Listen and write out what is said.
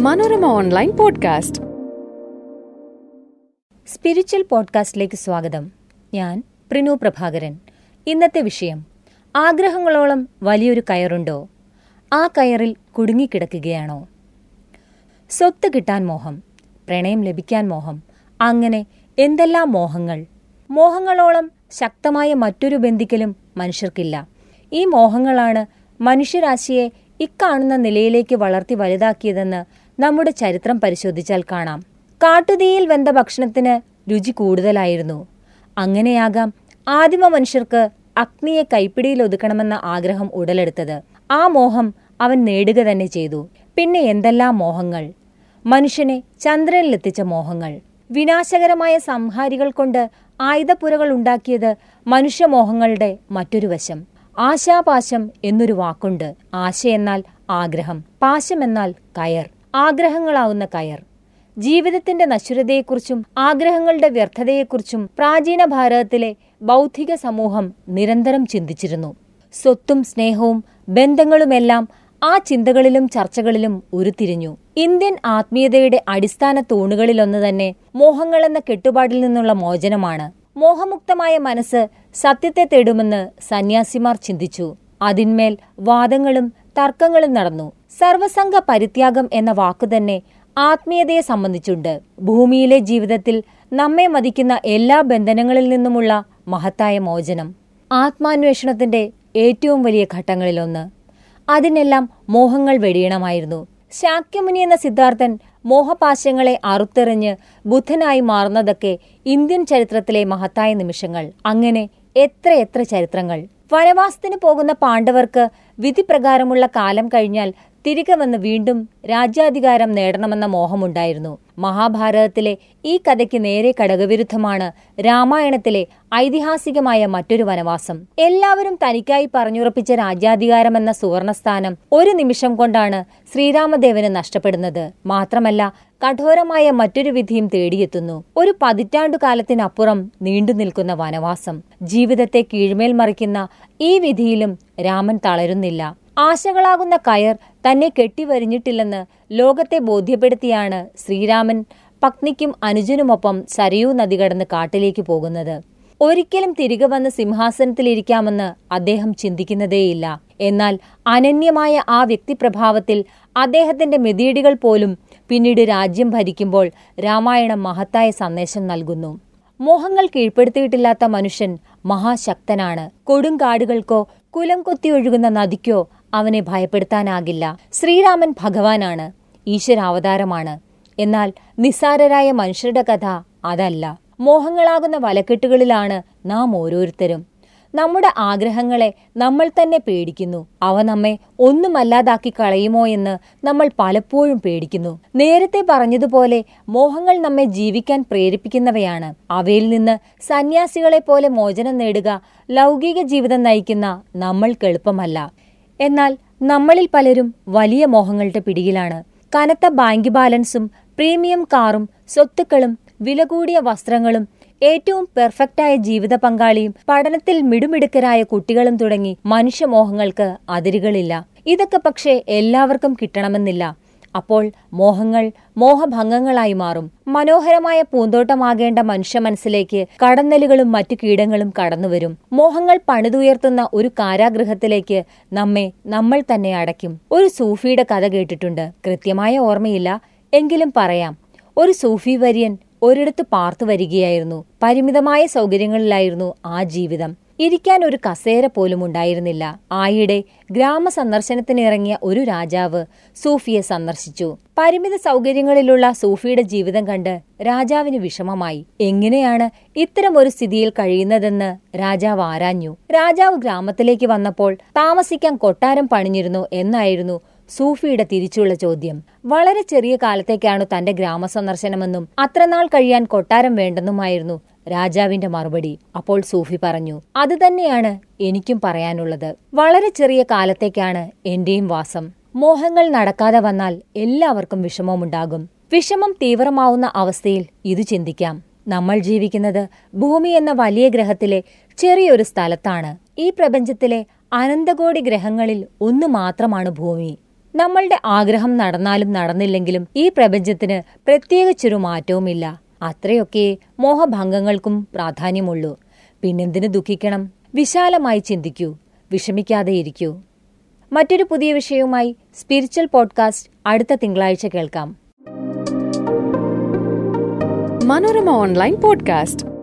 Manorama online podcast. Spiritual പോഡ്കാസ്റ്റിലേക്ക് സ്വാഗതം. ഞാൻ പ്രിനു പ്രഭാകരൻ. ഇന്നത്തെ വിഷയം ആഗ്രഹങ്ങളോളം വലിയൊരു കയറുണ്ടോ? ആ കയറിൽ കുടുങ്ങിക്കിടക്കുകയാണോ? സ്വത്ത് കിട്ടാൻ മോഹം പ്രണയം ലഭിക്കാൻ മോഹം അങ്ങനെ എന്തെല്ലാം മോഹങ്ങൾ? മോഹങ്ങളോളം ശക്തമായ മറ്റൊരു ബന്ധിക്കലും മനുഷ്യർക്കില്ല. ഈ മോഹങ്ങളാണ് മനുഷ്യരാശിയെ ഇക്കാണുന്ന നിലയിലേക്ക് വളർത്തി വലുതാക്കിയതെന്ന് നമ്മുടെ ചരിത്രം പരിശോധിച്ചാൽ കാണാം. കാട്ടുതീയിൽ വെന്ത ഭക്ഷണത്തിന് രുചി കൂടുതലായിരുന്നു. അങ്ങനെയാകാം ആദിമ മനുഷ്യർക്ക് അഗ്നിയെ കൈപ്പിടിയിൽ ഒതുക്കണമെന്ന ആഗ്രഹം ഉടലെടുത്തത്. ആ മോഹം അവൻ നേടുക തന്നെ ചെയ്തു. പിന്നെ എന്തെല്ലാം മോഹങ്ങൾ? മനുഷ്യനെ ചന്ദ്രനിലെത്തിച്ച മോഹങ്ങൾ. വിനാശകരമായ സംഹാരികൾ കൊണ്ട് ആയുധപ്പുരകൾ ഉണ്ടാക്കിയത് മനുഷ്യമോഹങ്ങളുടെ മറ്റൊരു വശം. ആശാപാശം എന്നൊരു വാക്കുണ്ട്. ആശ എന്നാൽ ആഗ്രഹം പാശം എന്നാൽ കയർ ആഗ്രഹങ്ങളാവുന്ന കയർ. ജീവിതത്തിന്റെ നശ്വരതയെക്കുറിച്ചും ആഗ്രഹങ്ങളുടെ വ്യർത്ഥതയെക്കുറിച്ചും പ്രാചീന ഭാരതത്തിലെ ബൗദ്ധിക സമൂഹം നിരന്തരം ചിന്തിച്ചിരുന്നു. സ്വത്തും സ്നേഹവും ബന്ധങ്ങളുമെല്ലാം ആ ചിന്തകളിലും ചർച്ചകളിലും ഉരുത്തിരിഞ്ഞു. ഇന്ത്യൻ ആത്മീയതയുടെ അടിസ്ഥാന തൂണുകളിലൊന്ന് തന്നെ മോഹങ്ങളെന്ന കെട്ടുപാടിൽ നിന്നുള്ള മോചനമാണ്. മോഹമുക്തമായ മനസ്സ് സത്യത്തെ തേടുമെന്ന് സന്യാസിമാർ ചിന്തിച്ചു. അതിന്മേൽ വാദങ്ങളും തർക്കങ്ങളും നടന്നു. സർവസംഘ പരിത്യാഗം എന്ന വാക്കുതന്നെ ആത്മീയതയെ സംബന്ധിച്ചുണ്ട്. ഭൂമിയിലെ ജീവിതത്തിൽ നമ്മെ മതിക്കുന്ന എല്ലാ ബന്ധനങ്ങളിൽ നിന്നുമുള്ള മഹത്തായ മോചനം. ആത്മാന്വേഷണത്തിന്റെ ഏറ്റവും വലിയ ഘട്ടങ്ങളിലൊന്ന്. അതിനെല്ലാം മോഹങ്ങൾ വെടിയണമായിരുന്നു. ശാക്യമുനി എന്ന സിദ്ധാർത്ഥൻ മോഹപാശങ്ങളെ അറുത്തെറിഞ്ഞ് ബുദ്ധനായി മാറുന്നതൊക്കെ ഇന്ത്യൻ ചരിത്രത്തിലെ മഹത്തായ നിമിഷങ്ങൾ. അങ്ങനെ എത്രയെത്ര ചരിത്രങ്ങൾ. വനവാസത്തിന് പോകുന്ന പാണ്ഡവർക്ക് വിധിപ്രകാരമുള്ള കാലം കഴിഞ്ഞാൽ തിരികെ വന്ന് വീണ്ടും രാജ്യാധികാരം നേടണമെന്ന മോഹമുണ്ടായിരുന്നു. മഹാഭാരതത്തിലെ ഈ കഥയ്ക്ക് നേരെ കടകവിരുദ്ധമാണ് രാമായണത്തിലെ ഐതിഹാസികമായ മറ്റൊരു വനവാസം. എല്ലാവരും തനിക്കായി പറഞ്ഞുറപ്പിച്ച രാജ്യാധികാരമെന്ന സുവർണസ്ഥാനം ഒരു നിമിഷം കൊണ്ടാണ് ശ്രീരാമദേവന് നഷ്ടപ്പെടുന്നത്. മാത്രമല്ല കഠോരമായ മറ്റൊരു വിധിയും തേടിയെത്തുന്നു. ഒരു പതിറ്റാണ്ടു കാലത്തിനപ്പുറം നീണ്ടു നിൽക്കുന്ന വനവാസം. ജീവിതത്തെ കീഴ്മേൽ മറിക്കുന്ന ഈ വിധിയിലും രാമൻ തളരുന്നില്ല. ആശകളാകുന്ന കയർ തന്നെ കെട്ടിവരിഞ്ഞിട്ടില്ലെന്ന് ലോകത്തെ ബോധ്യപ്പെടുത്തിയാണ് ശ്രീരാമൻ പത്നിക്കും അനുജനുമൊപ്പം സരയൂ നദി കടന്ന് കാട്ടിലേക്ക് പോകുന്നത്. ഒരിക്കലും തിരികെ വന്ന് സിംഹാസനത്തിലിരിക്കാമെന്ന് അദ്ദേഹം ചിന്തിക്കുന്നതേയില്ല. എന്നാൽ അനന്യമായ ആ വ്യക്തിപ്രഭാവത്തിൽ അദ്ദേഹത്തിന്റെ മെതിയടികൾ പോലും പിന്നീട് രാജ്യം ഭരിക്കുമ്പോൾ രാമായണം മഹത്തായ സന്ദേശം നൽകുന്നു. മോഹങ്ങൾ കീഴ്പ്പെടുത്തിയിട്ടില്ലാത്ത മനുഷ്യൻ മഹാശക്തനാണ്. കൊടുങ്കാടുകൾക്കോ കുലം കൊത്തിയൊഴുകുന്ന നദിക്കോ അവനെ ഭയപ്പെടുത്താനാകില്ല. ശ്രീരാമൻ ഭഗവാനാണ്. ഈശ്വരാവതാരമാണ്. എന്നാൽ നിസ്സാരരായ മനുഷ്യരുടെ കഥ അതല്ല. മോഹങ്ങളാകുന്ന വലക്കെട്ടുകളിലാണ് നാം ഓരോരുത്തരും. നമ്മുടെ ആഗ്രഹങ്ങളെ നമ്മൾ തന്നെ പേടിക്കുന്നു. അവ നമ്മെ ഒന്നുമല്ലാതാക്കി കളയുമോ എന്ന് നമ്മൾ പലപ്പോഴും പേടിക്കുന്നു. നേരത്തെ പറഞ്ഞതുപോലെ മോഹങ്ങൾ നമ്മെ ജീവിക്കാൻ പ്രേരിപ്പിക്കുന്നവയാണ്. അവയിൽ നിന്ന് സന്യാസികളെ പോലെ മോചനം നേടുക ലൗകിക ജീവിതം നയിക്കുന്ന നമ്മൾക്ക് എളുപ്പമല്ല. എന്നാൽ നമ്മളിൽ പലരും വലിയ മോഹങ്ങളുടെ പിടിയിലാണ്. കനത്ത ബാങ്ക് ബാലൻസും പ്രീമിയം കാറും സ്വത്തുക്കളും വില കൂടിയ വസ്ത്രങ്ങളും ഏറ്റവും പെർഫെക്റ്റായ ജീവിത പങ്കാളിയും പഠനത്തിൽ മിടുമിടുക്കരായ കുട്ടികളും തുടങ്ങി മനുഷ്യമോഹങ്ങൾക്ക് അതിരുകളില്ല. ഇതൊക്കെ പക്ഷേ എല്ലാവർക്കും കിട്ടണമെന്നില്ല. അപ്പോൾ മോഹങ്ങൾ മോഹഭംഗങ്ങളായി മാറും. മനോഹരമായ പൂന്തോട്ടമാകേണ്ട മനുഷ്യ മനസ്സിലേക്ക് കടന്നലുകളും മറ്റു കീടങ്ങളും കടന്നുവരും മോഹങ്ങൾ പണിതുയർത്തുന്ന ഒരു കാരാഗൃഹത്തിലേക്ക് നമ്മെ നമ്മൾ തന്നെ അടയ്ക്കും. ഒരു സൂഫിയുടെ കഥ കേട്ടിട്ടുണ്ട്. കൃത്യമായ ഓർമ്മയില്ല. എങ്കിലും പറയാം. ഒരു സൂഫി വര്യൻ ഒരിടത്ത് പാർത്തു വരികയായിരുന്നു. പരിമിതമായ സൗകര്യങ്ങളിലായിരുന്നു ആ ജീവിതം. ഇരിക്കാൻ ഒരു കസേര പോലും ഉണ്ടായിരുന്നില്ല. ആയിടെ ഗ്രാമ സന്ദർശനത്തിനിറങ്ങിയ ഒരു രാജാവ് സൂഫിയെ സന്ദർശിച്ചു. പരിമിത സൗകര്യങ്ങളിലുള്ള സൂഫിയുടെ ജീവിതം കണ്ട് രാജാവിന് വിഷമമായി. എങ്ങനെയാണ് ഇത്തരം ഒരു സ്ഥിതിയിൽ കഴിയുന്നതെന്ന് രാജാവ് ആരാഞ്ഞു. രാജാവ് ഗ്രാമത്തിലേക്ക് വന്നപ്പോൾ താമസിക്കാൻ കൊട്ടാരം പണിഞ്ഞിരുന്നു എന്നായിരുന്നു സൂഫിയുടെ തിരിച്ചുള്ള ചോദ്യം. വളരെ ചെറിയ കാലത്തേക്കാണ് തന്റെ ഗ്രാമസന്ദർശനമെന്നും അത്രനാൾ കഴിയാൻ കൊട്ടാരം വേണ്ടെന്നുമായിരുന്നു രാജാവിന്റെ മറുപടി അപ്പോൾ സൂഫി പറഞ്ഞു അത് തന്നെയാണ് എനിക്കും പറയാനുള്ളത്. വളരെ ചെറിയ കാലത്തേക്കാണ് എന്റെയും വാസം. മോഹങ്ങൾ നടക്കാതെ വന്നാൽ എല്ലാവർക്കും വിഷമമുണ്ടാകും. വിഷമം തീവ്രമാവുന്ന അവസ്ഥയിൽ ഇത് ചിന്തിക്കാം. നമ്മൾ ജീവിക്കുന്നത് ഭൂമി എന്ന വലിയ ഗ്രഹത്തിലെ ചെറിയൊരു സ്ഥലത്താണ്. ഈ പ്രപഞ്ചത്തിലെ അനന്തകോടി ഗ്രഹങ്ങളിൽ ഒന്ന് മാത്രമാണ് ഭൂമി. നമ്മളുടെ ആഗ്രഹം നടന്നാലും നടന്നില്ലെങ്കിലും ഈ പ്രപഞ്ചത്തിന് പ്രത്യേകിച്ചൊരു മാറ്റവുമില്ല. അത്രയൊക്കെ മോഹഭംഗങ്ങൾക്കും പ്രാധാന്യമുള്ളൂ. പിന്നെന്തിനു ദുഃഖിക്കണം? വിശാലമായി ചിന്തിക്കൂ. വിഷമിക്കാതെയിരിക്കൂ മറ്റൊരു പുതിയ വിഷയവുമായി സ്പിരിച്വൽ പോഡ്കാസ്റ്റ് അടുത്ത തിങ്കളാഴ്ച കേൾക്കാം. Manorama online podcast.